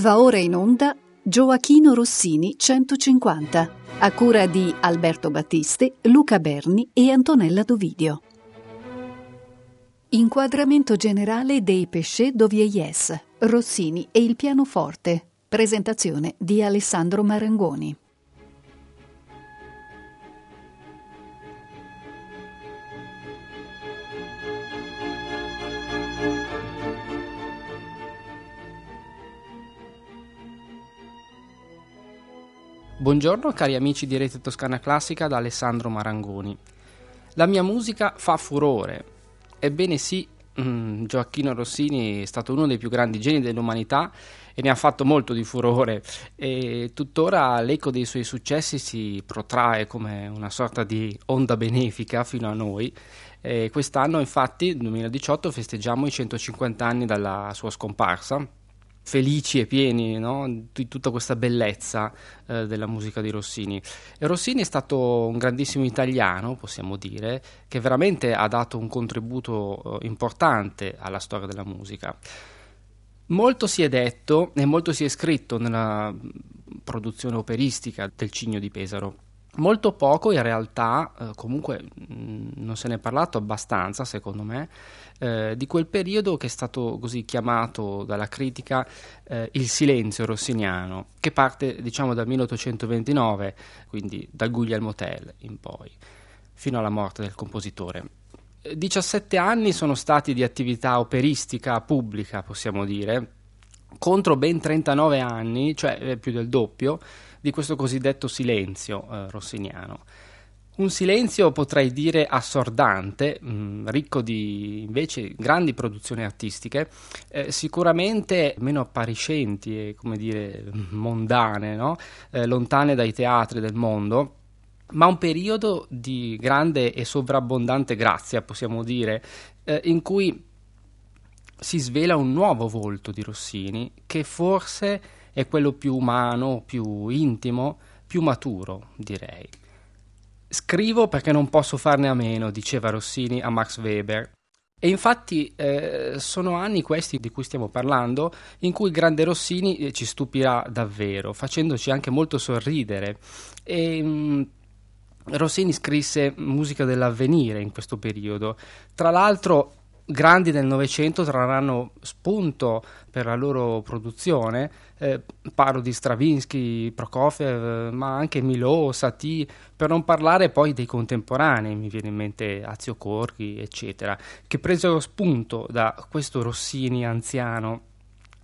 Va ora in onda Gioachino Rossini 150, a cura di Alberto Battisti, Luca Berni e Antonella Dovidio. Inquadramento generale dei Péchés d'Ovieillesse, Rossini e il pianoforte. Presentazione di Alessandro Marangoni. Buongiorno cari amici di Rete Toscana Classica da Alessandro Marangoni. La mia musica fa furore. Ebbene sì, mm, Gioacchino Rossini è stato uno dei più grandi geni dell'umanità e ne ha fatto molto di furore e tuttora l'eco dei suoi successi si protrae come una sorta di onda benefica fino a noi. E quest'anno infatti, nel 2018, festeggiamo i 150 anni dalla sua scomparsa felici e pieni no? di tutta questa bellezza eh, della musica di Rossini. E Rossini è stato un grandissimo italiano, possiamo dire, che veramente ha dato un contributo eh, importante alla storia della musica. Molto si è detto e molto si è scritto nella produzione operistica del Cigno di Pesaro Molto poco in realtà, eh, comunque mh, mm, non se ne è parlato abbastanza secondo me, eh, di quel periodo che è stato così chiamato dalla critica eh, il silenzio rossiniano, che parte diciamo dal 1829, quindi dal Guglielmo Tell in poi, fino alla morte del compositore. 17 anni sono stati di attività operistica pubblica, possiamo dire, contro ben 39 anni, cioè eh, più del doppio, di questo cosiddetto silenzio eh, rossiniano. Un silenzio potrei dire assordante, mh, mm, ricco di invece grandi produzioni artistiche, eh, sicuramente meno appariscenti e come dire mondane, no? eh, lontane dai teatri del mondo, ma un periodo di grande e sovrabbondante grazia, possiamo dire, eh, in cui si svela un nuovo volto di Rossini che forse è quello più umano, più intimo, più maturo, direi. Scrivo perché non posso farne a meno, diceva Rossini a Max Weber. E infatti eh, sono anni questi di cui stiamo parlando in cui il grande Rossini eh, ci stupirà davvero, facendoci anche molto sorridere. E, mh, mm, Rossini scrisse musica dell'avvenire in questo periodo. Tra l'altro grandi del Novecento trarranno spunto per la loro produzione, eh, parlo di Stravinsky, Prokofiev, ma anche Milò, Satie, per non parlare poi dei contemporanei, mi viene in mente Azio Corchi, eccetera, che presero spunto da questo Rossini anziano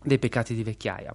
dei peccati di vecchiaia.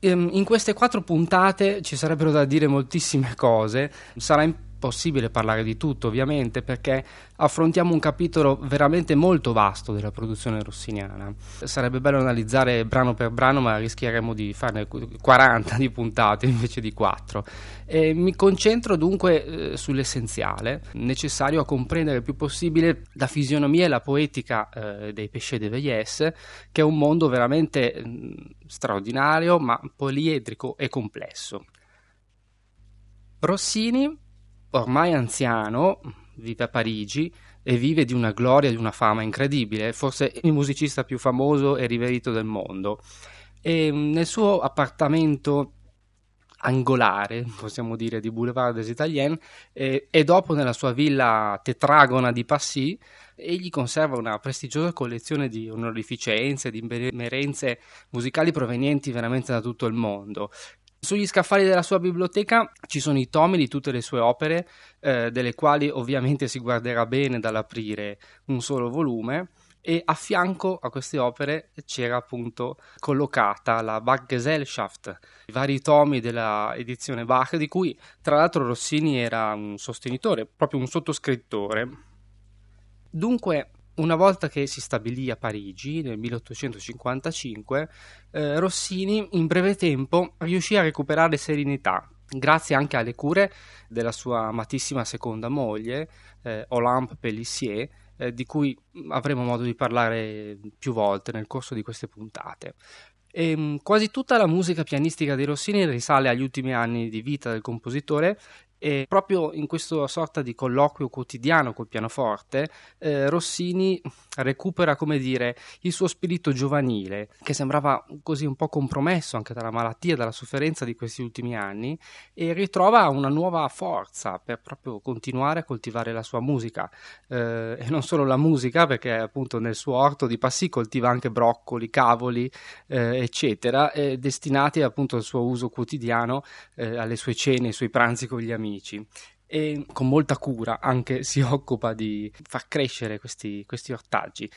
Ehm, in queste quattro puntate ci sarebbero da dire moltissime cose, sarà importante possibile parlare di tutto, ovviamente, perché affrontiamo un capitolo veramente molto vasto della produzione rossiniana. Sarebbe bello analizzare brano per brano, ma rischieremo di farne 40 di puntate invece di 4. E mi concentro dunque eh, sull'essenziale, necessario a comprendere il più possibile la fisionomia e la poetica eh, dei Péchés de Veillesse, che è un mondo veramente mh, mm, straordinario, ma poliedrico e complesso. Rossini ormai anziano, vive a Parigi e vive di una gloria e di una fama incredibile, forse il musicista più famoso e riverito del mondo. E mm, nel suo appartamento angolare, possiamo dire, di Boulevard des Italiens e, e, dopo nella sua villa tetragona di Passy, egli conserva una prestigiosa collezione di onorificenze, di merenze musicali provenienti veramente da tutto il mondo, sugli scaffali della sua biblioteca ci sono i tomi di tutte le sue opere, eh, delle quali ovviamente si guarderà bene dall'aprire un solo volume, e a fianco a queste opere c'era appunto collocata la Bachgesellschaft, i vari tomi della edizione Bach, di cui tra l'altro Rossini era un sostenitore, proprio un sottoscrittore. Dunque, una volta che si stabilì a Parigi nel 1855, eh, Rossini in breve tempo riuscì a recuperare serenità, grazie anche alle cure della sua amatissima seconda moglie, eh, Olympe Pellissier, eh, di cui avremo modo di parlare più volte nel corso di queste puntate. E, ehm, quasi tutta la musica pianistica di Rossini risale agli ultimi anni di vita del compositore E proprio in questa sorta di colloquio quotidiano col pianoforte, eh, Rossini recupera, come dire, il suo spirito giovanile, che sembrava così un po' compromesso anche dalla malattia, dalla sofferenza di questi ultimi anni, e ritrova una nuova forza per proprio continuare a coltivare la sua musica. Eh, e non solo la musica, perché appunto nel suo orto di Passì coltiva anche broccoli, cavoli, eh, eccetera, destinati appunto al suo uso quotidiano, eh, alle sue cene, ai suoi pranzi con gli amici e con molta cura anche si occupa di far crescere questi, questi ortaggi.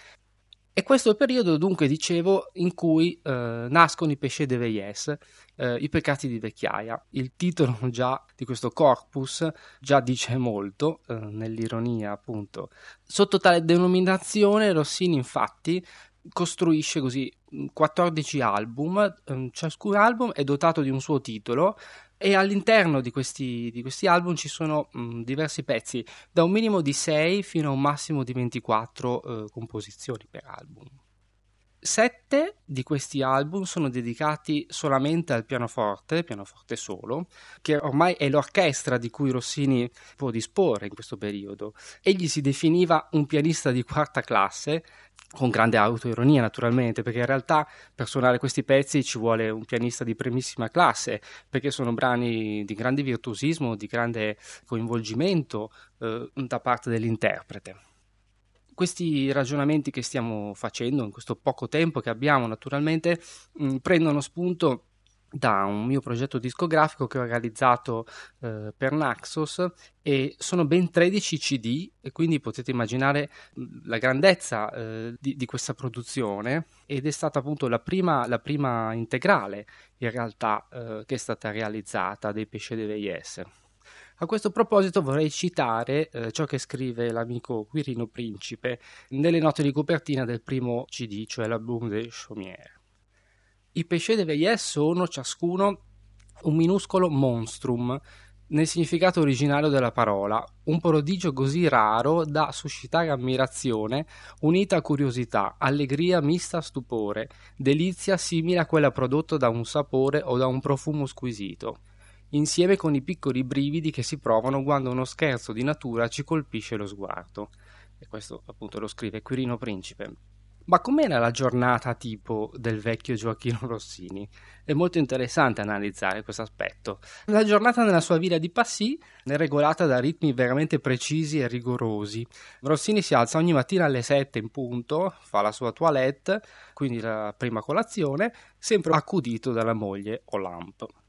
E questo è il periodo, dunque, dicevo, in cui eh, nascono i pesce de Veyes, eh, i peccati di vecchiaia. Il titolo già di questo corpus già dice molto, eh, nell'ironia appunto. Sotto tale denominazione Rossini infatti costruisce così 14 album, ehm, ciascun album è dotato di un suo titolo e all'interno di questi, di questi album ci sono mh, diversi pezzi, da un minimo di 6 fino a un massimo di 24 eh, composizioni per album. Sette di questi album sono dedicati solamente al pianoforte, pianoforte solo, che ormai è l'orchestra di cui Rossini può disporre in questo periodo. Egli si definiva un pianista di quarta classe, con grande autoironia naturalmente, perché in realtà per suonare questi pezzi ci vuole un pianista di primissima classe, perché sono brani di grande virtuosismo, di grande coinvolgimento eh, da parte dell'interprete questi ragionamenti che stiamo facendo in questo poco tempo che abbiamo naturalmente mh, mm, prendono spunto da un mio progetto discografico che ho realizzato eh, per Naxos e sono ben 13 CD e quindi potete immaginare mm, la grandezza eh, di, di, questa produzione ed è stata appunto la prima, la prima integrale in realtà eh, che è stata realizzata dei Pesce de Veyes. A questo proposito vorrei citare eh, ciò che scrive l'amico Quirino Principe nelle note di copertina del primo CD, cioè l'album de Chaumière. I Péchés de Veillès sono ciascuno un minuscolo monstrum, nel significato originario della parola, un prodigio così raro da suscitare ammirazione, unita a curiosità, allegria mista a stupore, delizia simile a quella prodotta da un sapore o da un profumo squisito insieme con i piccoli brividi che si provano quando uno scherzo di natura ci colpisce lo sguardo. E questo appunto lo scrive Quirino Principe. Ma com'era la giornata tipo del vecchio Gioacchino Rossini? È molto interessante analizzare questo aspetto. La giornata nella sua villa di Passy è regolata da ritmi veramente precisi e rigorosi. Rossini si alza ogni mattina alle 7 in punto, fa la sua toilette, quindi la prima colazione, sempre accudito dalla moglie Olamp.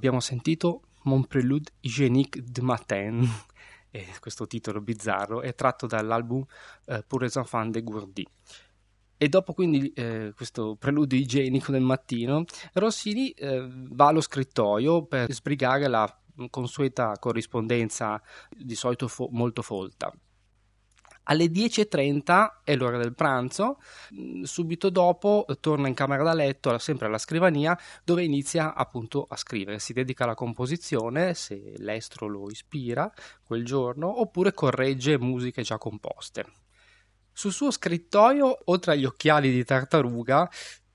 Abbiamo sentito Mon prélude hygiénique de matin. E questo titolo bizzarro è tratto dall'album eh, Pour les enfants de Gourdi. E dopo quindi eh, questo preludio igienico del mattino, Rossini eh, va allo scrittoio per sbrigare la consueta corrispondenza, di solito fo- molto folta. Alle 10.30 è l'ora del pranzo, mm, subito dopo torna in camera da letto, sempre alla scrivania, dove inizia appunto a scrivere. Si dedica alla composizione, se l'estro lo ispira quel giorno, oppure corregge musiche già composte. Sul suo scrittoio, oltre agli occhiali di tartaruga,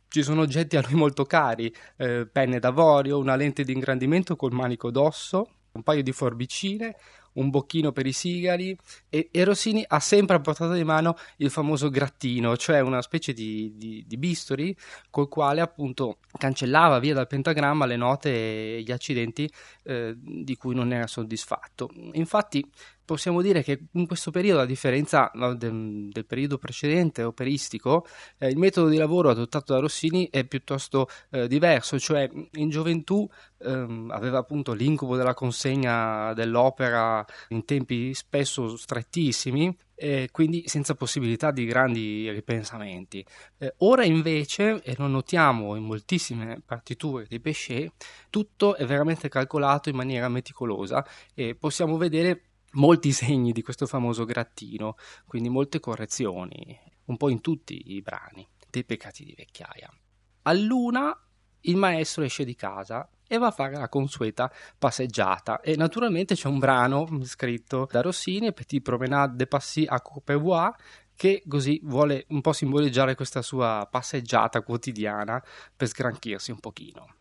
ci sono oggetti a lui molto cari, eh, penne d'avorio, una lente di ingrandimento col manico d'osso, un paio di forbicine, un bocchino per i sigari e, e, Rossini ha sempre a portata di mano il famoso grattino, cioè una specie di, di, di bisturi col quale appunto cancellava via dal pentagramma le note e gli accidenti eh, di cui non era soddisfatto. Infatti possiamo dire che in questo periodo, a differenza del, del periodo precedente operistico, eh, il metodo di lavoro adottato da Rossini è piuttosto eh, diverso, cioè in gioventù ehm, aveva appunto l'incubo della consegna dell'opera in tempi spesso strettissimi e quindi senza possibilità di grandi ripensamenti. Eh, ora invece, e lo notiamo in moltissime partiture di Pesce, tutto è veramente calcolato in maniera meticolosa e possiamo vedere molti segni di questo famoso grattino, quindi molte correzioni, un po' in tutti i brani dei peccati di vecchiaia. A luna il maestro esce di casa e va a fare la consueta passeggiata e naturalmente c'è un brano scritto da Rossini, Petit Promenade de Passy à Courbevoie, che così vuole un po' simboleggiare questa sua passeggiata quotidiana per sgranchirsi un pochino.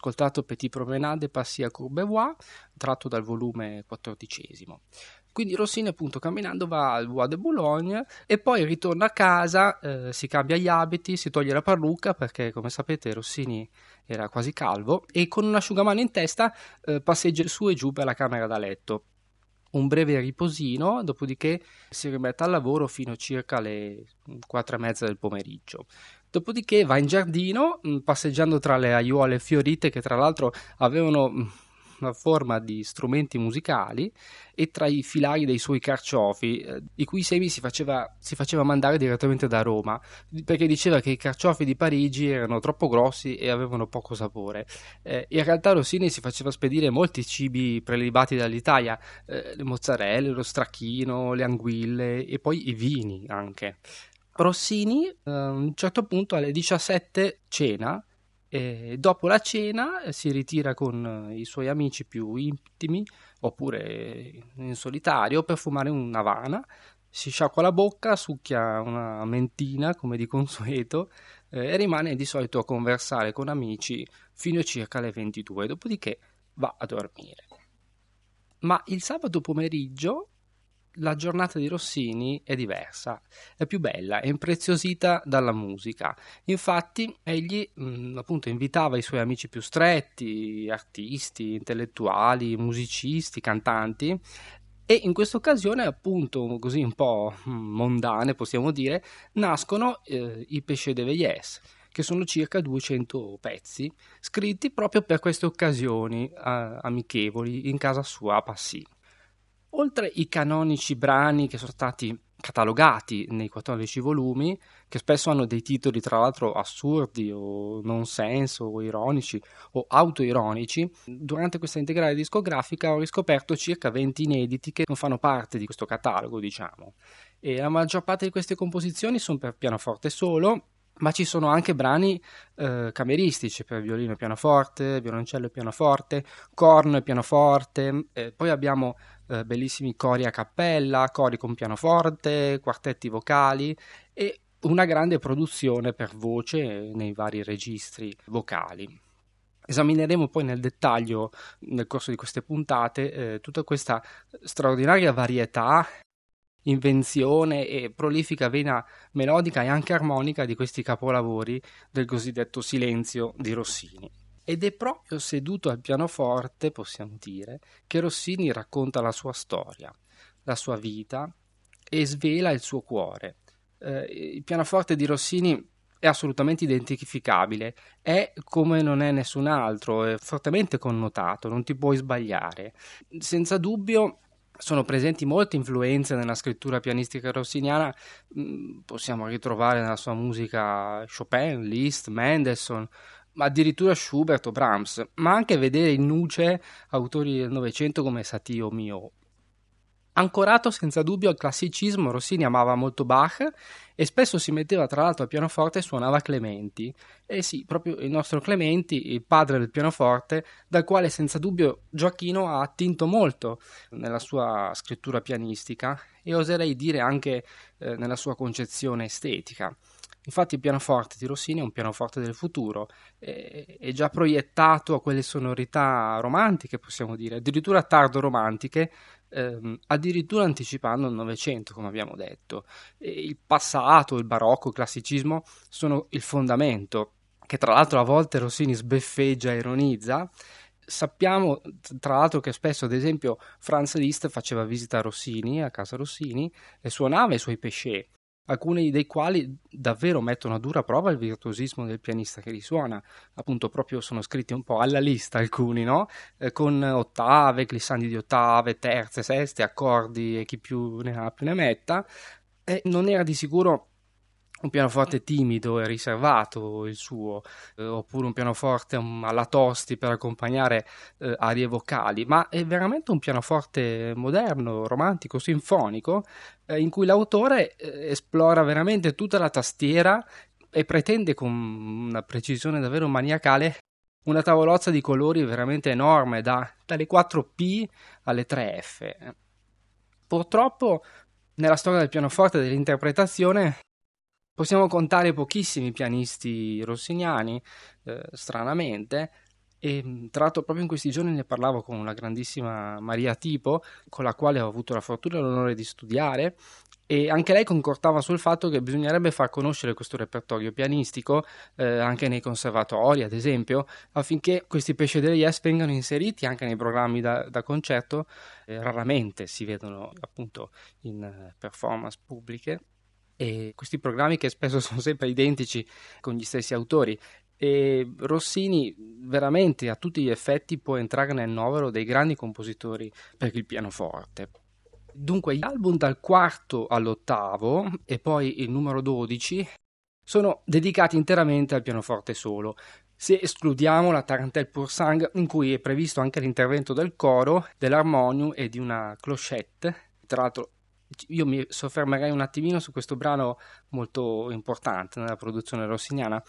Ascoltato Petit Promenade Passia Courbevoie, tratto dal volume quattordicesimo. Quindi Rossini appunto camminando va al Bois de Boulogne e poi ritorna a casa, eh, si cambia gli abiti, si toglie la parrucca perché come sapete Rossini era quasi calvo e con un asciugamano in testa eh, passeggia su e giù per la camera da letto. Un breve riposino, dopodiché si rimette al lavoro fino a circa le 4 e mezza del pomeriggio. Dopodiché va in giardino, mm, passeggiando tra le aiuole fiorite che tra l'altro avevano mm, una forma di strumenti musicali e tra i filari dei suoi carciofi, eh, i cui semi si faceva, si faceva mandare direttamente da Roma, perché diceva che i carciofi di Parigi erano troppo grossi e avevano poco sapore. Eh, in realtà Rossini si faceva spedire molti cibi prelibati dall'Italia, eh, le mozzarelle, lo stracchino, le anguille e poi i vini anche. Rossini eh, a un certo punto alle 17 cena e dopo la cena eh, si ritira con eh, i suoi amici più intimi oppure in solitario per fumare una Havana, si sciacqua la bocca, succhia una mentina come di consueto eh, e rimane di solito a conversare con amici fino a circa le 22, dopodiché va a dormire. Ma il sabato pomeriggio la giornata di Rossini è diversa, è più bella, è impreziosita dalla musica. Infatti, egli mh, mm, appunto invitava i suoi amici più stretti, artisti, intellettuali, musicisti, cantanti. E in questa occasione, appunto, così un po' mm, mondane, possiamo dire, nascono eh, i Péché de Veillesse, che sono circa 200 pezzi, scritti proprio per queste occasioni eh, amichevoli in casa sua a Passy. Oltre i canonici brani che sono stati catalogati nei 14 volumi, che spesso hanno dei titoli tra l'altro assurdi o non senso o ironici o autoironici, durante questa integrale discografica ho riscoperto circa 20 inediti che non fanno parte di questo catalogo, diciamo. E la maggior parte di queste composizioni sono per pianoforte solo, ma ci sono anche brani eh, cameristici per violino e pianoforte, violoncello e pianoforte, corno e pianoforte, eh, poi abbiamo eh, bellissimi cori a cappella, cori con pianoforte, quartetti vocali e una grande produzione per voce nei vari registri vocali. Esamineremo poi nel dettaglio nel corso di queste puntate eh, tutta questa straordinaria varietà invenzione e prolifica vena melodica e anche armonica di questi capolavori del cosiddetto silenzio di Rossini. Ed è proprio seduto al pianoforte, possiamo dire, che Rossini racconta la sua storia, la sua vita e svela il suo cuore. Eh, il pianoforte di Rossini è assolutamente identificabile, è come non è nessun altro, è fortemente connotato, non ti puoi sbagliare. Senza dubbio sono presenti molte influenze nella scrittura pianistica rossiniana, mm, possiamo ritrovare nella sua musica Chopin, Liszt, Mendelssohn, addirittura Schubert o Brahms, ma anche vedere in nuce autori del Novecento come Satie o Mio Ancorato senza dubbio al classicismo, Rossini amava molto Bach e spesso si metteva tra l'altro al pianoforte e suonava Clementi. E sì, proprio il nostro Clementi, il padre del pianoforte, dal quale senza dubbio Gioacchino ha attinto molto nella sua scrittura pianistica e oserei dire anche eh, nella sua concezione estetica. Infatti il pianoforte di Rossini è un pianoforte del futuro, è, è già proiettato a quelle sonorità romantiche, possiamo dire, addirittura tardo romantiche, ehm, addirittura anticipando il Novecento, come abbiamo detto. E il passato, il barocco, il classicismo sono il fondamento, che tra l'altro a volte Rossini sbeffeggia ironizza. Sappiamo tra l'altro che spesso, ad esempio, Franz Liszt faceva visita a Rossini, a casa Rossini, e suonava i suoi pesce alcuni dei quali davvero mettono a dura prova il virtuosismo del pianista che li suona, appunto proprio sono scritti un po' alla lista alcuni, no? Eh, con ottave, glissandi di ottave, terze, seste, accordi e chi più ne ha più ne metta, e non era di sicuro un pianoforte timido e riservato il suo, eh, oppure un pianoforte um, alla tosti per accompagnare eh, arie vocali, ma è veramente un pianoforte moderno, romantico, sinfonico, eh, in cui l'autore eh, esplora veramente tutta la tastiera e pretende con una precisione davvero maniacale una tavolozza di colori veramente enorme, da, dalle 4P alle 3F. Purtroppo nella storia del pianoforte e dell'interpretazione Possiamo contare pochissimi pianisti rossiniani, eh, stranamente, E tra l'altro proprio in questi giorni ne parlavo con una grandissima Maria Tipo, con la quale ho avuto la fortuna e l'onore di studiare e anche lei concordava sul fatto che bisognerebbe far conoscere questo repertorio pianistico eh, anche nei conservatori, ad esempio, affinché questi pesci delle Yes vengano inseriti anche nei programmi da, da concerto. Eh, raramente si vedono appunto in uh, performance pubbliche e questi programmi che spesso sono sempre identici con gli stessi autori e Rossini veramente a tutti gli effetti può entrare nel novero dei grandi compositori per il pianoforte. Dunque, gli album dal quarto all'ottavo e poi il numero 12 sono dedicati interamente al pianoforte solo. Se escludiamo la Tarantelle pour Sang, in cui è previsto anche l'intervento del coro, dell'armonium e di una clochette, tra l'altro io mi soffermerei un attimino su questo brano molto importante nella produzione rossiniana.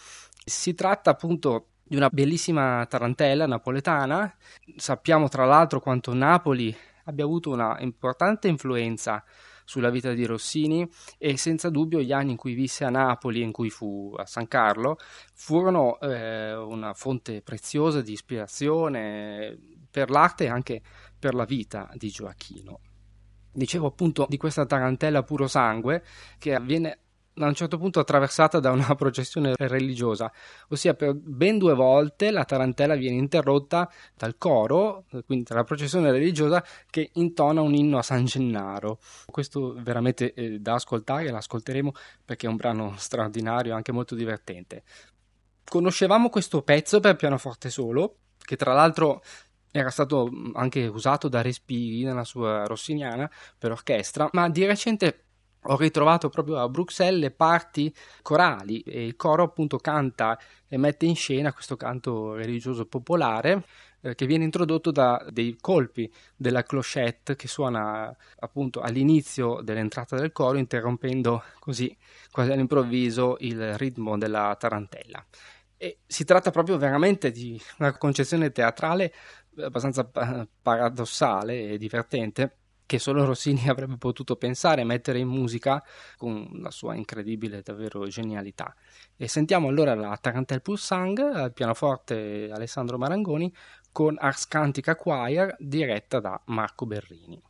Si tratta appunto di una bellissima tarantella napoletana. Sappiamo tra l'altro quanto Napoli abbia avuto una importante influenza sulla vita di Rossini e senza dubbio gli anni in cui visse a Napoli e in cui fu a San Carlo furono eh, una fonte preziosa di ispirazione per l'arte e anche per la vita di Gioacchino. Dicevo appunto di questa tarantella puro sangue che avviene a un certo punto attraversata da una processione religiosa, ossia per ben due volte la tarantella viene interrotta dal coro, quindi dalla processione religiosa che intona un inno a San Gennaro. Questo veramente eh, da ascoltare, l'ascolteremo perché è un brano straordinario e anche molto divertente. Conoscevamo questo pezzo per pianoforte solo, che tra l'altro era stato anche usato da Respighi nella sua rossiniana per orchestra, ma di recente ho ritrovato proprio a Bruxelles le parti corali e il coro appunto canta e mette in scena questo canto religioso popolare eh, che viene introdotto da dei colpi della clochette che suona appunto all'inizio dell'entrata del coro interrompendo così quasi all'improvviso il ritmo della tarantella. E si tratta proprio veramente di una concezione teatrale abbastanza paradossale e divertente che solo Rossini avrebbe potuto pensare e mettere in musica con la sua incredibile davvero genialità. E sentiamo allora la Tarantelle pour Sang al pianoforte Alessandro Marangoni con Ars Cantica Choir diretta da Marco Berrini.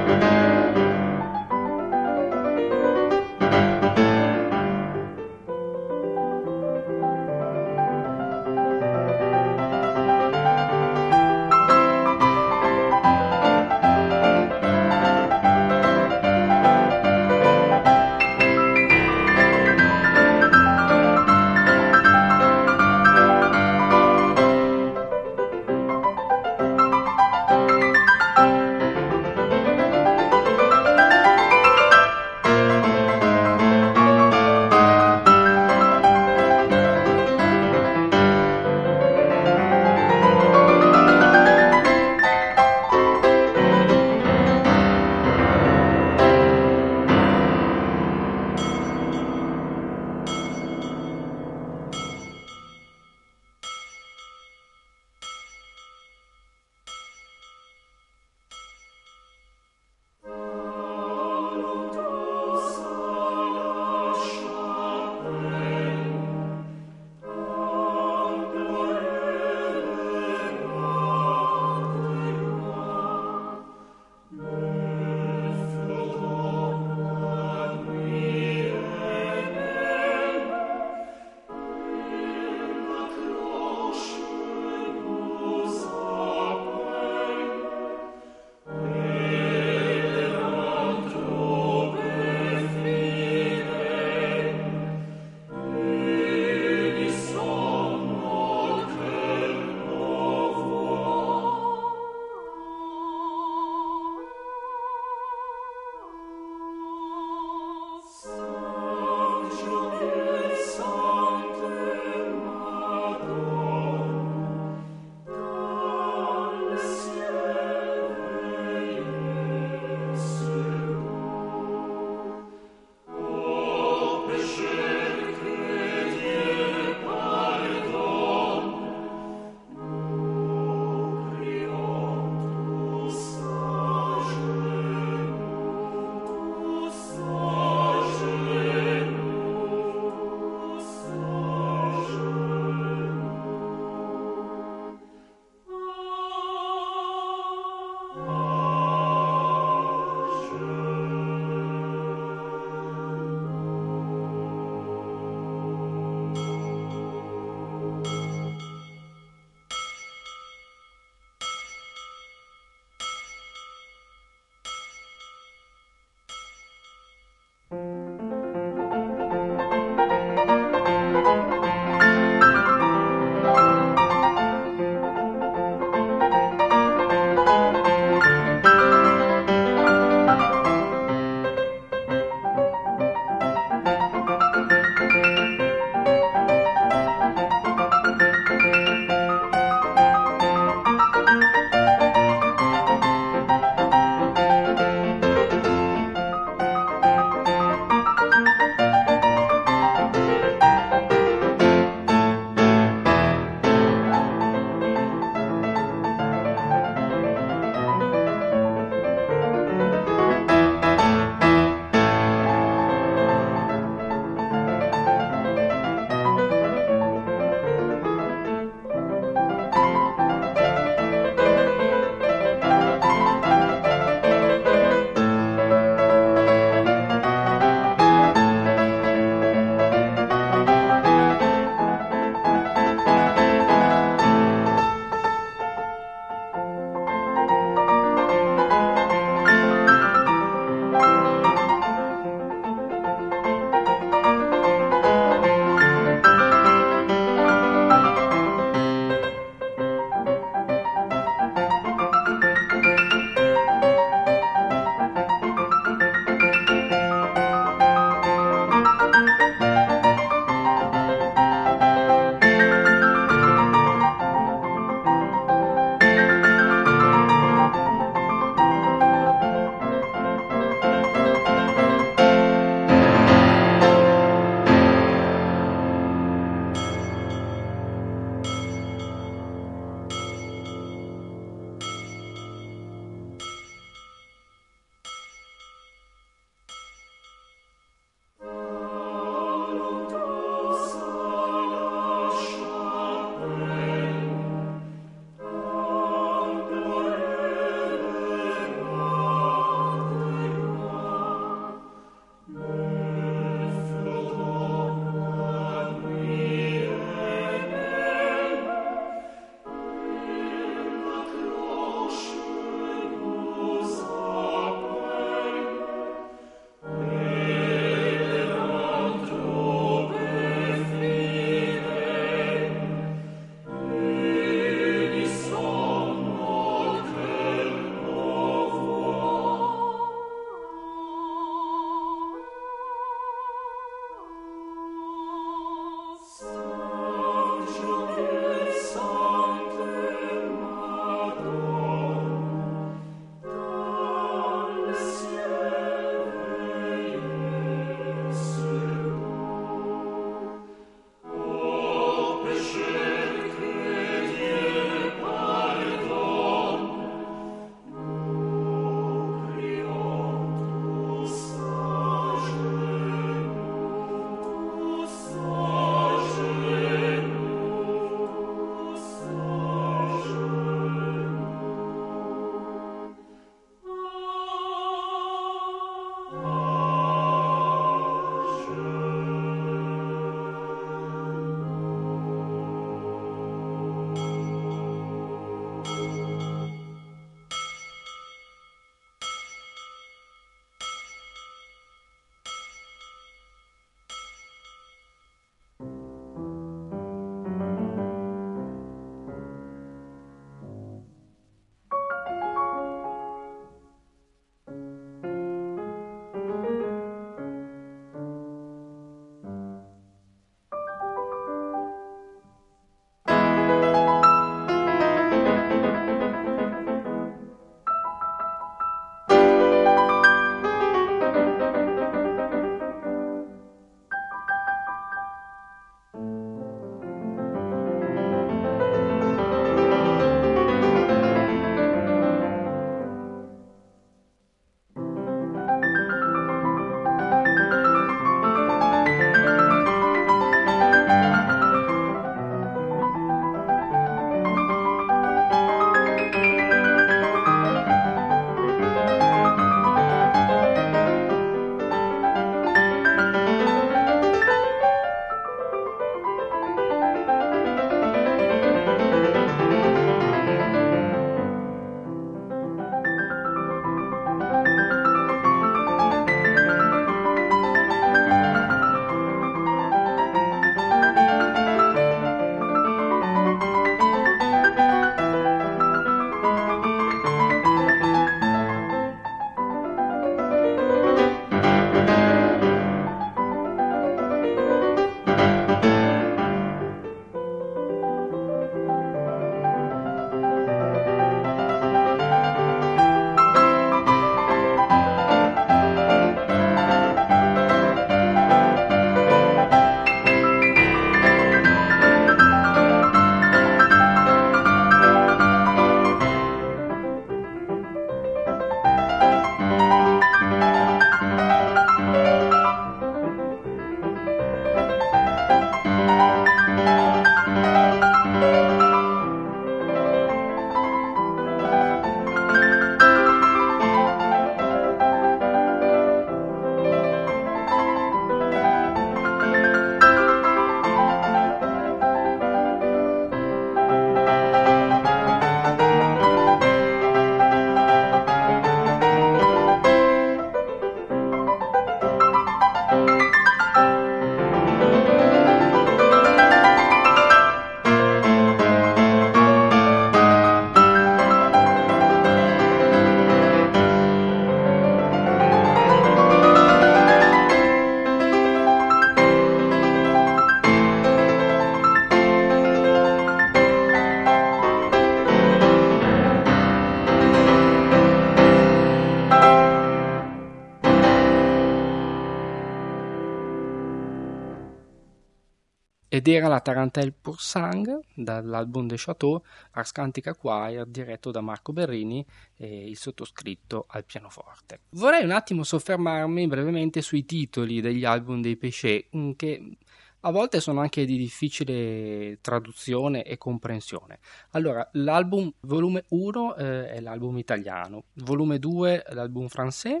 Era la Tarantelle pour Sang dall'album de Chateau Ars Cantica Choir diretto da Marco Berrini e il sottoscritto al pianoforte. Vorrei un attimo soffermarmi brevemente sui titoli degli album dei Péché mm, che a volte sono anche di difficile traduzione e comprensione. Allora, l'album volume 1 eh, è l'album italiano, volume 2 è l'album francese,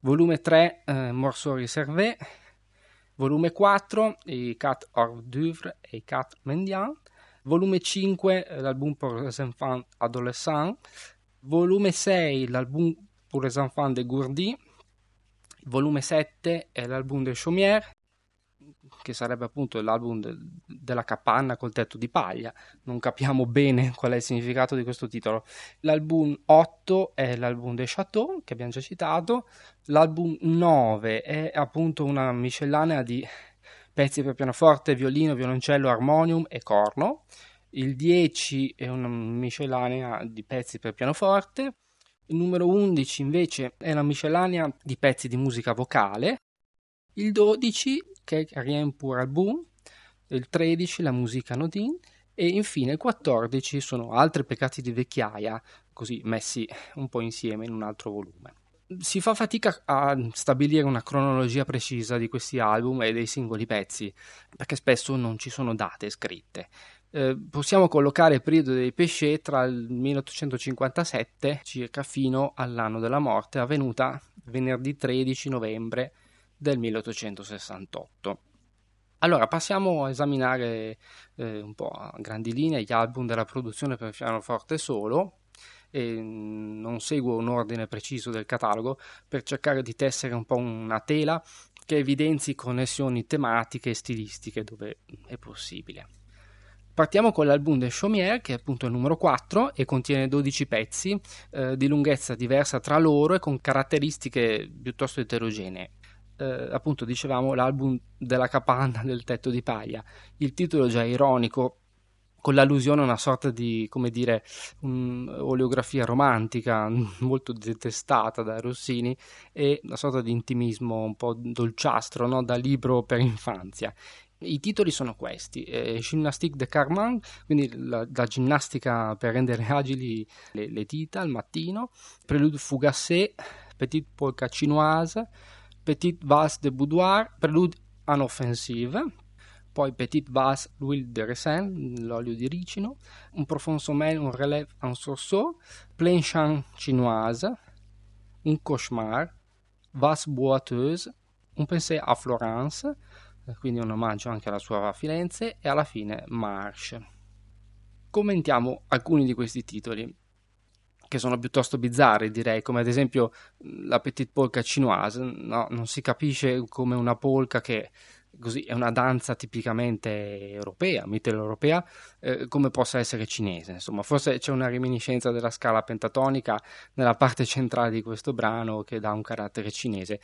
volume 3 eh, Morceau Reservé, volume 4 i Quatre hors d'oeuvre e i Quatre mendiants, volume 5 l'album pour les enfants adolescents, volume 6 l'album pour les enfants de Gourdi, volume 7 è l'album de Chaumière, che sarebbe appunto l'album de- della capanna col tetto di paglia. Non capiamo bene qual è il significato di questo titolo. L'album 8 è l'album de Chateau, che abbiamo già citato. L'album 9 è appunto una miscellanea di pezzi per pianoforte, violino, violoncello, armonium e corno. Il 10 è una miscellanea di pezzi per pianoforte. Il numero 11 invece è una miscellanea di pezzi di musica vocale. Il 12 Rien pour Album, il 13 la musica Nodin e infine il 14 sono altri peccati di vecchiaia, così messi un po' insieme in un altro volume. Si fa fatica a stabilire una cronologia precisa di questi album e dei singoli pezzi, perché spesso non ci sono date scritte. Eh, possiamo collocare il periodo dei Pesce tra il 1857 circa fino all'anno della morte avvenuta venerdì 13 novembre del 1868. Allora, passiamo a esaminare eh, un po' a grandi linee gli album della produzione per pianoforte solo. E non seguo un ordine preciso del catalogo per cercare di tessere un po' una tela che evidenzi connessioni tematiche e stilistiche dove è possibile. Partiamo con l'album del Chaumière, che è appunto il numero 4 e contiene 12 pezzi eh, di lunghezza diversa tra loro e con caratteristiche piuttosto eterogenee eh, appunto dicevamo l'album della capanna del tetto di paglia. Il titolo è già ironico, con l'allusione a una sorta di, come dire, um, oleografia romantica molto detestata da Rossini e una sorta di intimismo un po' dolciastro, no? da libro per infanzia. I titoli sono questi: eh, Gymnastique de Carman, quindi la, la, ginnastica per rendere agili le, le dita al mattino, Prelude Fugassé, Petite Polka Chinoise, Petite Vase de Boudoir, Prelude en Offensive, poi Petite Vase L'huile de ricin, l'olio di ricino, un profond sommeil, un relève en sursaut, Plein chant chinoise, un cauchemar, Vase boiteuse, un pensée à Florence, quindi un omaggio anche alla sua Firenze, e alla fine Marche. Commentiamo alcuni di questi titoli che sono piuttosto bizzarri, direi, come ad esempio la petite polka chinoise, no? non si capisce come una polka che così è una danza tipicamente europea, mitteleuropea, eh, come possa essere cinese. Insomma, forse c'è una reminiscenza della scala pentatonica nella parte centrale di questo brano che dà un carattere cinese.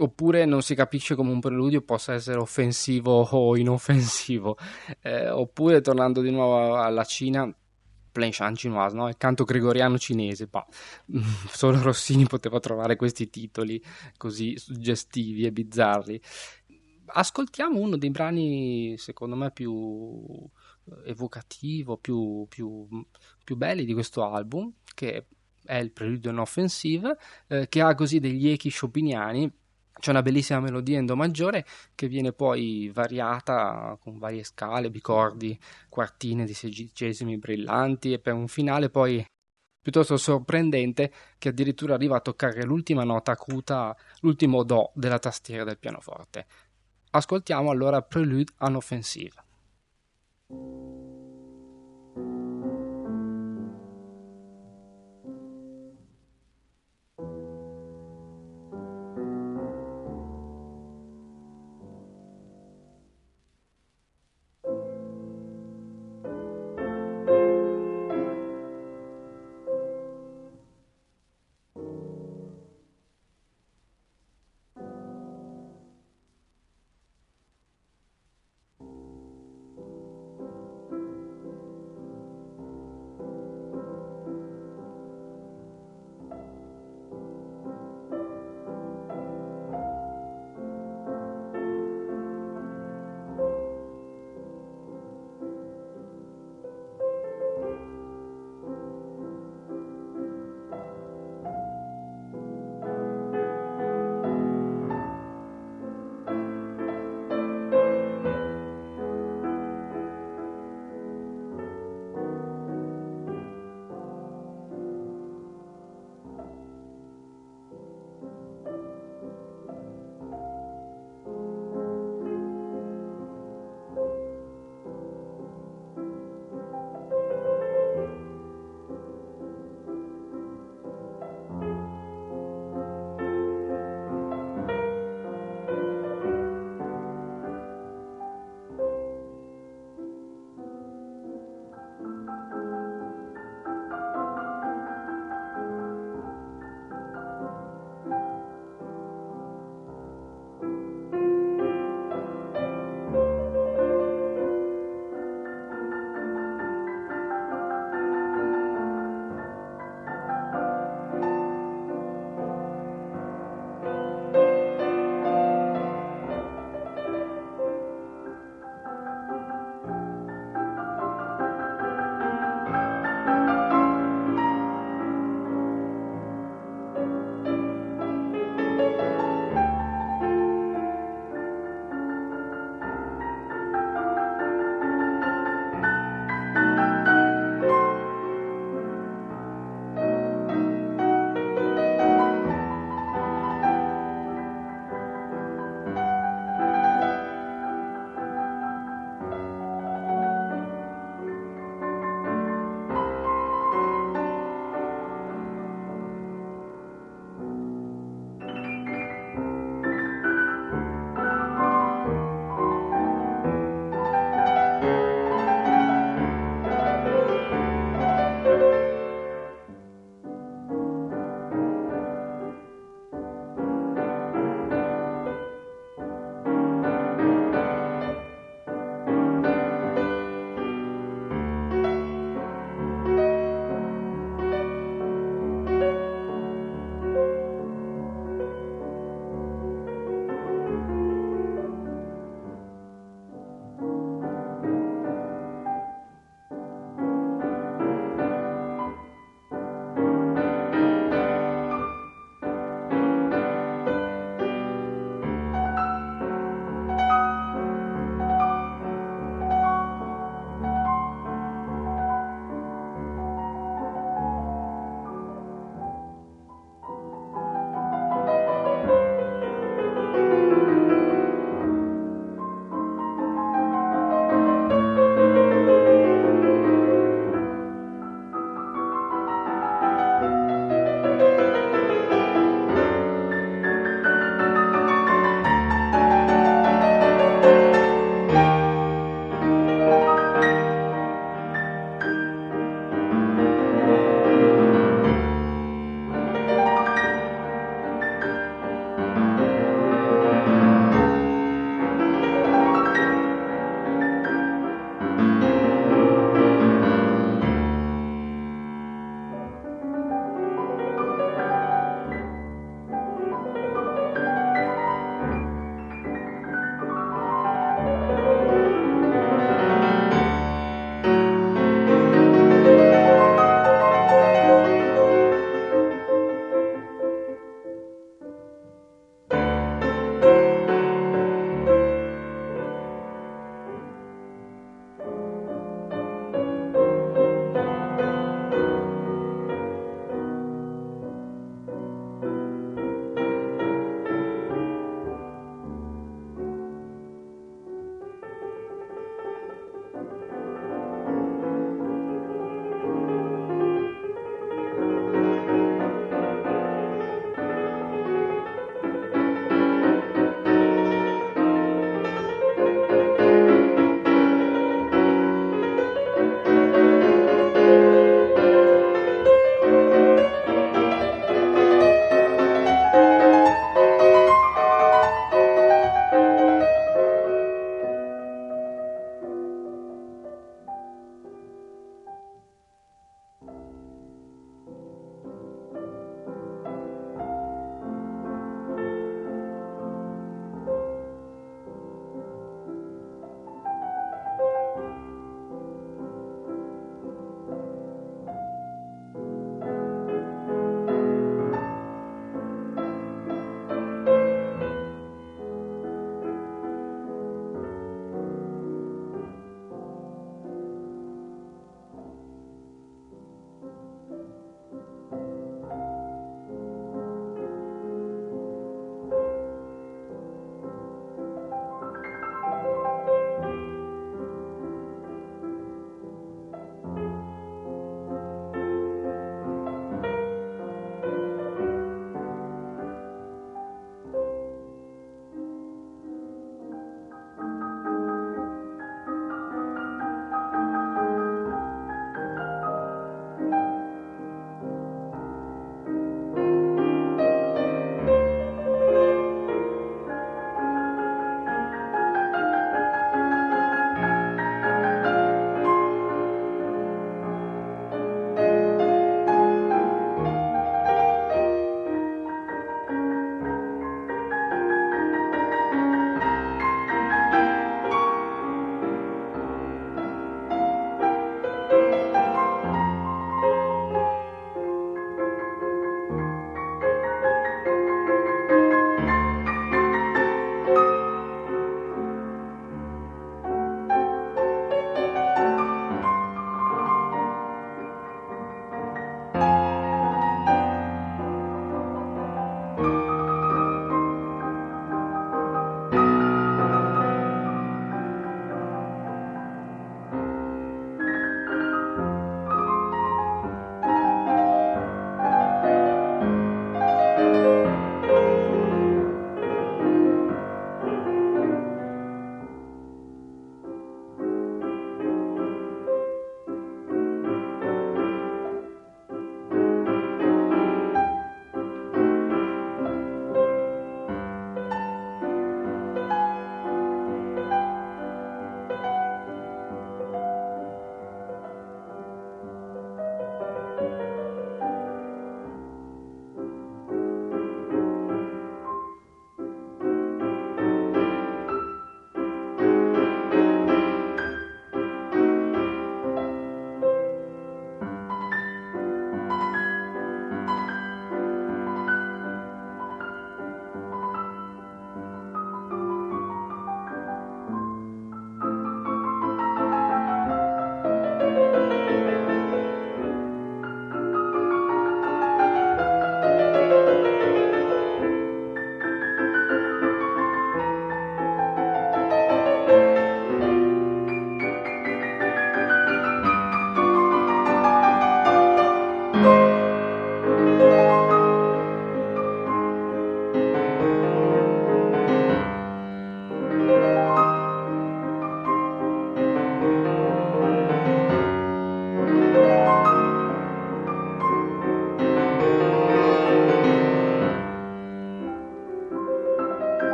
Oppure non si capisce come un preludio possa essere offensivo o inoffensivo. Eh, oppure, tornando di nuovo alla Cina, Plain Chant chinoise, no? il canto gregoriano cinese. Bah, solo Rossini poteva trovare questi titoli così suggestivi e bizzarri. Ascoltiamo uno dei brani, secondo me, più evocativo, più, più, più belli di questo album, che è il Preludio non offensive, eh, che ha così degli echi chopiniani c'è una bellissima melodia in Do maggiore che viene poi variata con varie scale, bicordi, quartine di sedicesimi brillanti e per un finale poi piuttosto sorprendente che addirittura arriva a toccare l'ultima nota acuta, l'ultimo Do della tastiera del pianoforte. Ascoltiamo allora Prelude Unoffensive.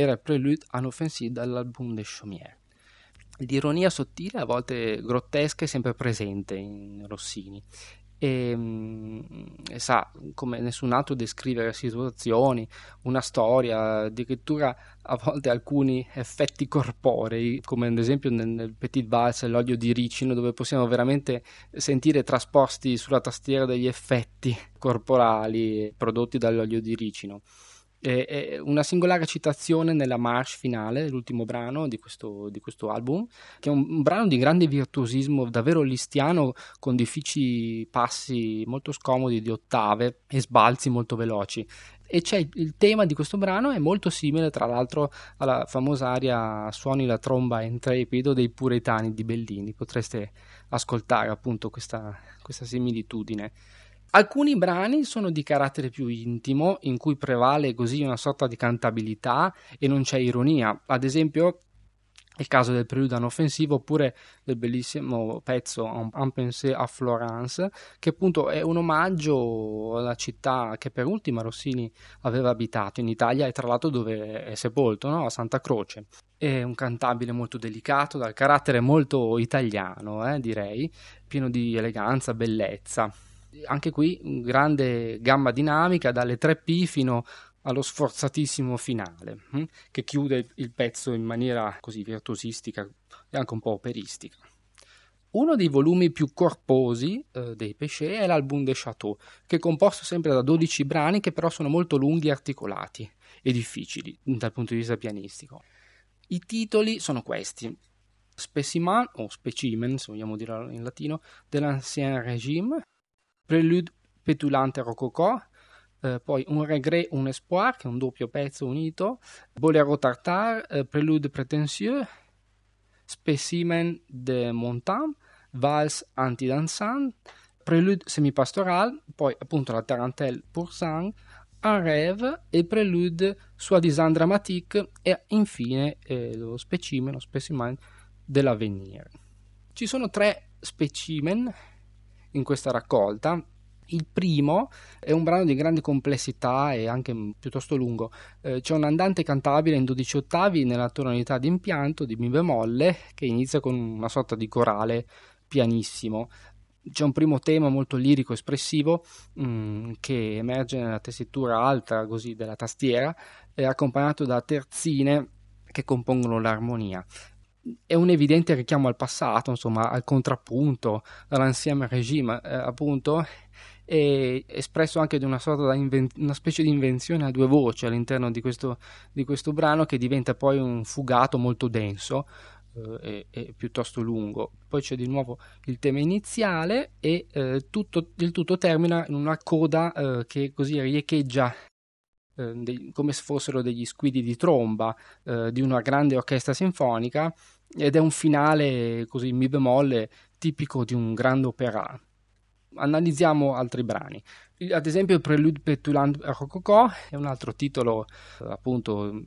Era il prelude à offensive dall'album de Chaumière. L'ironia sottile, a volte grottesca, è sempre presente in Rossini e, mm, e, sa come nessun altro descrivere situazioni, una storia, addirittura a volte alcuni effetti corporei, come ad esempio nel, nel Petit Vals l'olio di ricino, dove possiamo veramente sentire trasposti sulla tastiera degli effetti corporali prodotti dall'olio di ricino eh, una singolare citazione nella marche finale, l'ultimo brano di questo, di questo, album, che è un, un, brano di grande virtuosismo, davvero listiano, con difficili passi molto scomodi di ottave e sbalzi molto veloci. E c'è il tema di questo brano, è molto simile tra l'altro alla famosa aria Suoni la tromba intrepido dei puritani di Bellini. Potreste ascoltare appunto questa, questa similitudine. Alcuni brani sono di carattere più intimo, in cui prevale così una sorta di cantabilità e non c'è ironia. Ad esempio, il caso del prelude offensivo oppure del bellissimo pezzo Un pensée à Florence che appunto è un omaggio alla città che per ultima Rossini aveva abitato in Italia e tra l'altro dove è sepolto, no? a Santa Croce. È un cantabile molto delicato, dal carattere molto italiano, eh, direi, pieno di eleganza, bellezza anche qui grande gamma dinamica dalle 3P fino allo sforzatissimo finale hm, che chiude il pezzo in maniera così virtuosistica e anche un po' operistica. Uno dei volumi più corposi eh, dei Péché è l'album de Chateau, che è composto sempre da 12 brani che però sono molto lunghi articolati e difficili dal punto di vista pianistico. I titoli sono questi: Specimen o Specimen, se vogliamo dirlo in latino, de l'Ancien Régime, Prelude petulante rococò, eh, poi un regret, un espoir, che è un doppio pezzo unito, Bolero tartare, eh, Prelude prétentieux, Specimen de Montam, Vals antidansant, Prelude semipastoral, poi appunto la Tarantelle pour sang, Un rêve e Prelude soi-disant dramatique e infine eh, lo specimen, lo specimen dell'avvenire. Ci sono tre specimen in questa raccolta. Il primo è un brano di grande complessità e anche piuttosto lungo. Eh, c'è un andante cantabile in 12 ottavi nella tonalità di impianto di Mi bemolle che inizia con una sorta di corale pianissimo. C'è un primo tema molto lirico espressivo mh, mm, che emerge nella tessitura alta così della tastiera, è accompagnato da terzine che compongono l'armonia è un evidente richiamo al passato, insomma, al contrappunto, all'ancien regime, eh, appunto, e espresso anche di una sorta di inven- una specie di invenzione a due voci all'interno di questo, di questo brano che diventa poi un fugato molto denso eh, e, e, piuttosto lungo. Poi c'è di nuovo il tema iniziale e eh, tutto, il tutto termina in una coda eh, che così riecheggia eh, come se fossero degli squilli di tromba eh, di una grande orchestra sinfonica ed è un finale così mi bemolle tipico di un grande opera. Analizziamo altri brani. Ad esempio il Prelude Petulant Rococò è un altro titolo eh, appunto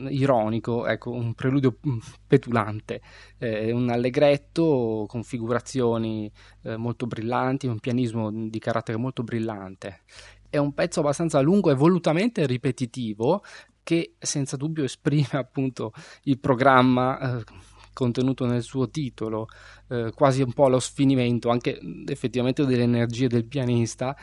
ironico, ecco, un preludio mm, petulante, eh, un allegretto con figurazioni eh, molto brillanti, un pianismo di carattere molto brillante è un pezzo abbastanza lungo e volutamente ripetitivo che senza dubbio esprime appunto il programma eh, contenuto nel suo titolo, eh, quasi un po' lo sfinimento anche effettivamente delle energie del pianista.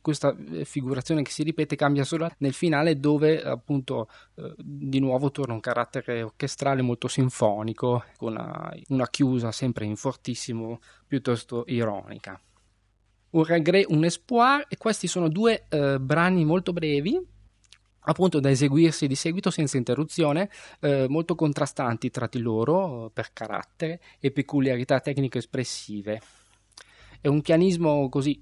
Questa eh, figurazione che si ripete cambia solo nel finale dove appunto eh, di nuovo torna un carattere orchestrale molto sinfonico con una, una chiusa sempre in fortissimo piuttosto ironica un regret, un espoir e questi sono due eh, brani molto brevi appunto da eseguirsi di seguito senza interruzione, eh, molto contrastanti tra di loro eh, per carattere e peculiarità tecniche espressive. È un pianismo così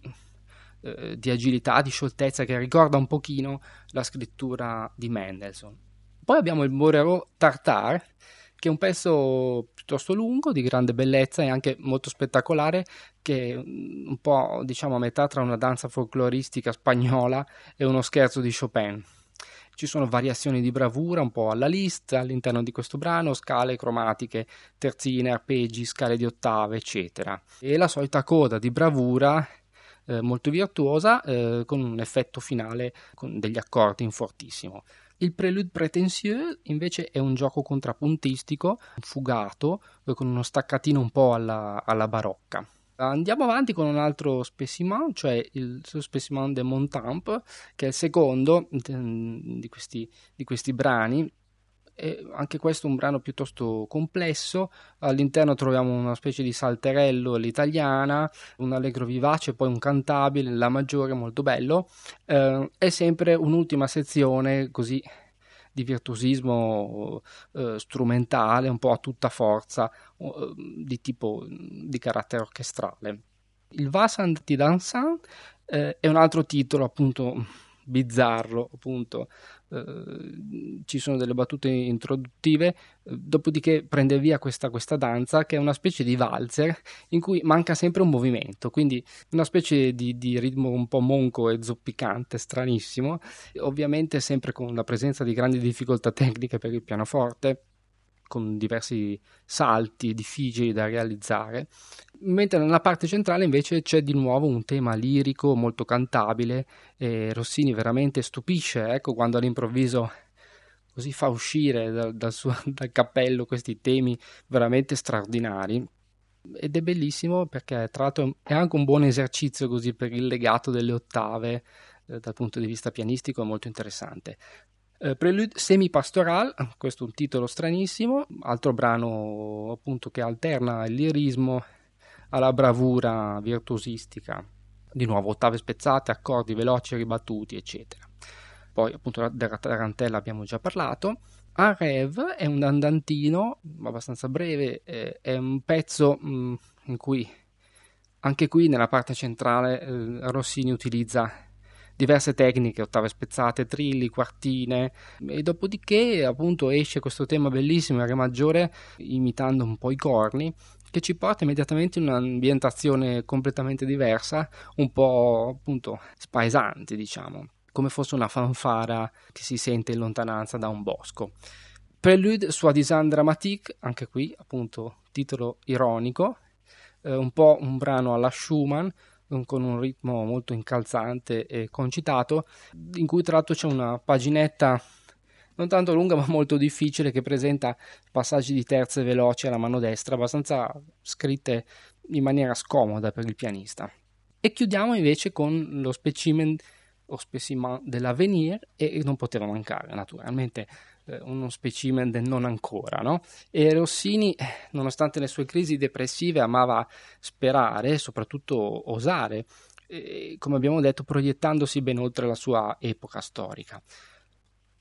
eh, di agilità, di scioltezza che ricorda un pochino la scrittura di Mendelssohn. Poi abbiamo il Borero Tartar, che è un pezzo piuttosto lungo, di grande bellezza e anche molto spettacolare, che è un po' diciamo a metà tra una danza folcloristica spagnola e uno scherzo di Chopin. Ci sono variazioni di bravura un po' alla lista all'interno di questo brano, scale cromatiche, terzine, arpeggi, scale di ottave, eccetera. E la solita coda di bravura eh, molto virtuosa eh, con un effetto finale con degli accordi in fortissimo. Il Prélude Prétentieux invece è un gioco contrappuntistico, fugato, con uno staccatino un po' alla, alla barocca. Andiamo avanti con un altro specimen, cioè il specimen de Montamp, che è il secondo mm, di questi, di questi brani. E anche questo è un brano piuttosto complesso. All'interno troviamo una specie di salterello all'italiana, un allegro vivace, poi un cantabile, la maggiore, molto bello. Eh, è sempre un'ultima sezione così di virtuosismo eh, strumentale, un po' a tutta forza, eh, di tipo di carattere orchestrale. Il Vasant di Dansan eh, è un altro titolo appunto bizzarro, appunto, eh, ci sono delle battute introduttive, eh, dopodiché prende via questa, questa, danza che è una specie di valzer in cui manca sempre un movimento, quindi una specie di, di ritmo un po' monco e zoppicante, stranissimo, ovviamente sempre con la presenza di grandi difficoltà tecniche per il pianoforte con diversi salti difficili da realizzare, mentre nella parte centrale invece c'è di nuovo un tema lirico molto cantabile e Rossini veramente stupisce, ecco quando all'improvviso così fa uscire dal, dal, suo, dal cappello questi temi veramente straordinari. Ed è bellissimo perché tra l'altro è anche un buon esercizio così per il legato delle ottave eh, dal punto di vista pianistico è molto interessante eh, Prelude semi-pastoral, questo è un titolo stranissimo, altro brano appunto che alterna il lirismo alla bravura virtuosistica, di nuovo ottave spezzate, accordi veloci ribattuti, eccetera. Poi appunto della tarantella abbiamo già parlato. A Rev è un andantino abbastanza breve, eh, è un pezzo mm, in cui anche qui nella parte centrale eh, Rossini utilizza diverse tecniche, ottave spezzate, trilli, quartine e dopodiché appunto esce questo tema bellissimo in re maggiore imitando un po' i corni che ci porta immediatamente in un'ambientazione completamente diversa, un po' appunto spaesante diciamo, come fosse una fanfara che si sente in lontananza da un bosco. Prelude soi disant dramatique, anche qui appunto titolo ironico, eh, un po' un brano alla Schumann, con un ritmo molto incalzante e concitato, in cui tra l'altro c'è una paginetta non tanto lunga ma molto difficile che presenta passaggi di terze veloci alla mano destra, abbastanza scritte in maniera scomoda per il pianista. E chiudiamo invece con lo specimen o specimen dell'Avenir e non poteva mancare naturalmente eh, uno specimen del non ancora, no? E Rossini, eh, nonostante le sue crisi depressive, amava sperare soprattutto osare, come abbiamo detto, proiettandosi ben oltre la sua epoca storica.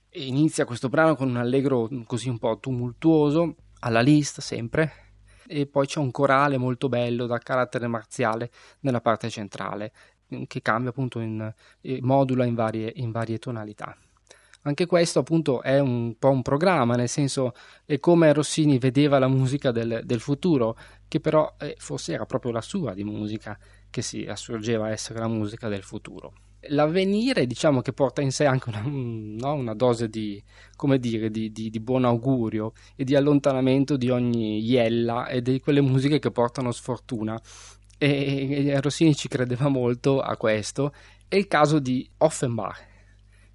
E inizia questo brano con un allegro così un po' tumultuoso, alla lista sempre, e poi c'è un corale molto bello dal carattere marziale nella parte centrale, che cambia appunto in, modula in varie, in varie tonalità. Anche questo appunto è un po' un programma, nel senso è come Rossini vedeva la musica del, del futuro, che però eh, forse era proprio la sua di musica che si assurgeva essere la musica del futuro. L'avvenire diciamo che porta in sé anche una, no, una dose di, dire, di, di, di, buon augurio e di allontanamento di ogni iella e di quelle musiche che portano sfortuna. E, e Rossini ci credeva molto a questo. È il caso di Offenbach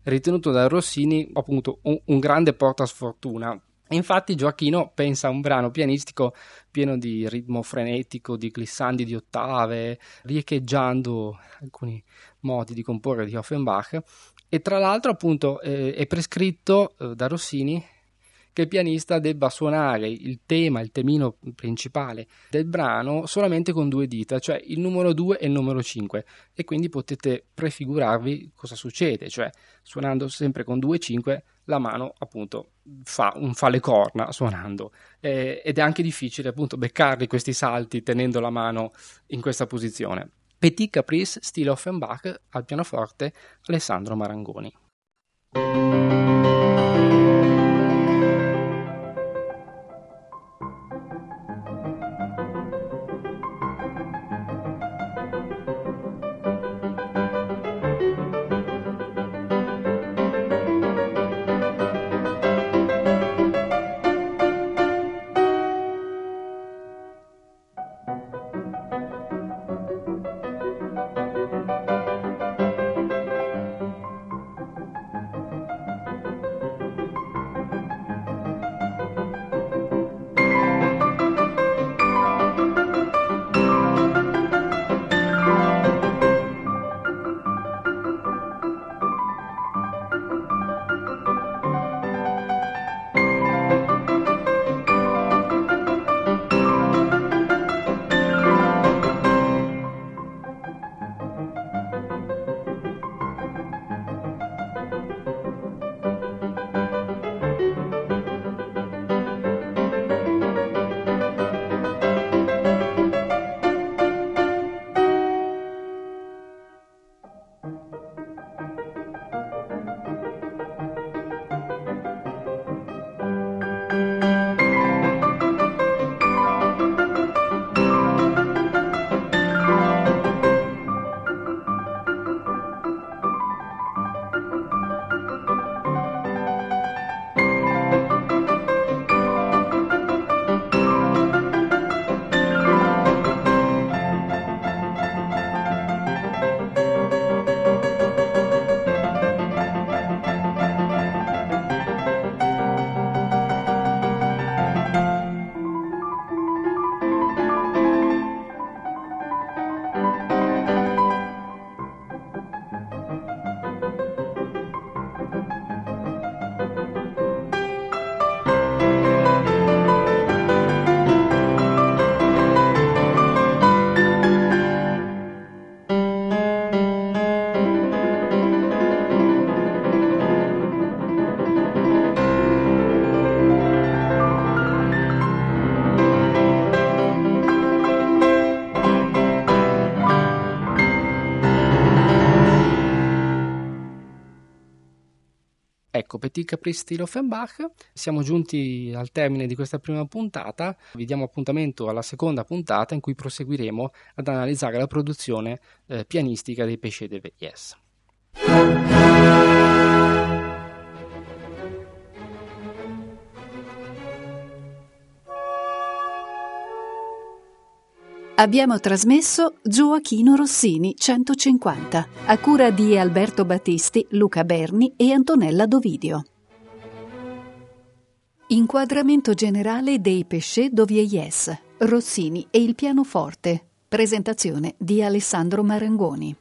ritenuto da Rossini appunto un, un grande portasfortuna. Infatti Gioacchino pensa a un brano pianistico pieno di ritmo frenetico, di glissandi di ottave, riecheggiando alcuni modi di comporre di Offenbach e tra l'altro appunto eh, è prescritto eh, da Rossini che il pianista debba suonare il tema, il temino principale del brano solamente con due dita, cioè il numero 2 e il numero 5 e quindi potete prefigurarvi cosa succede, cioè suonando sempre con 2 e 5 la mano appunto fa, un, fa le corna suonando eh, ed è anche difficile appunto beccarli questi salti tenendo la mano in questa posizione. Petit Caprice stile Offenbach al pianoforte Alessandro Marangoni. Caprice stile Offenbach, siamo giunti al termine di questa prima puntata, vi diamo appuntamento alla seconda puntata in cui proseguiremo ad analizzare la produzione eh, pianistica dei Pesce de Veillès. Abbiamo trasmesso Gioachino Rossini 150, a cura di Alberto Battisti, Luca Berni e Antonella Dovidio. Inquadramento generale dei Péchés d'Ovieillès, Rossini e il pianoforte. Presentazione di Alessandro Marangoni.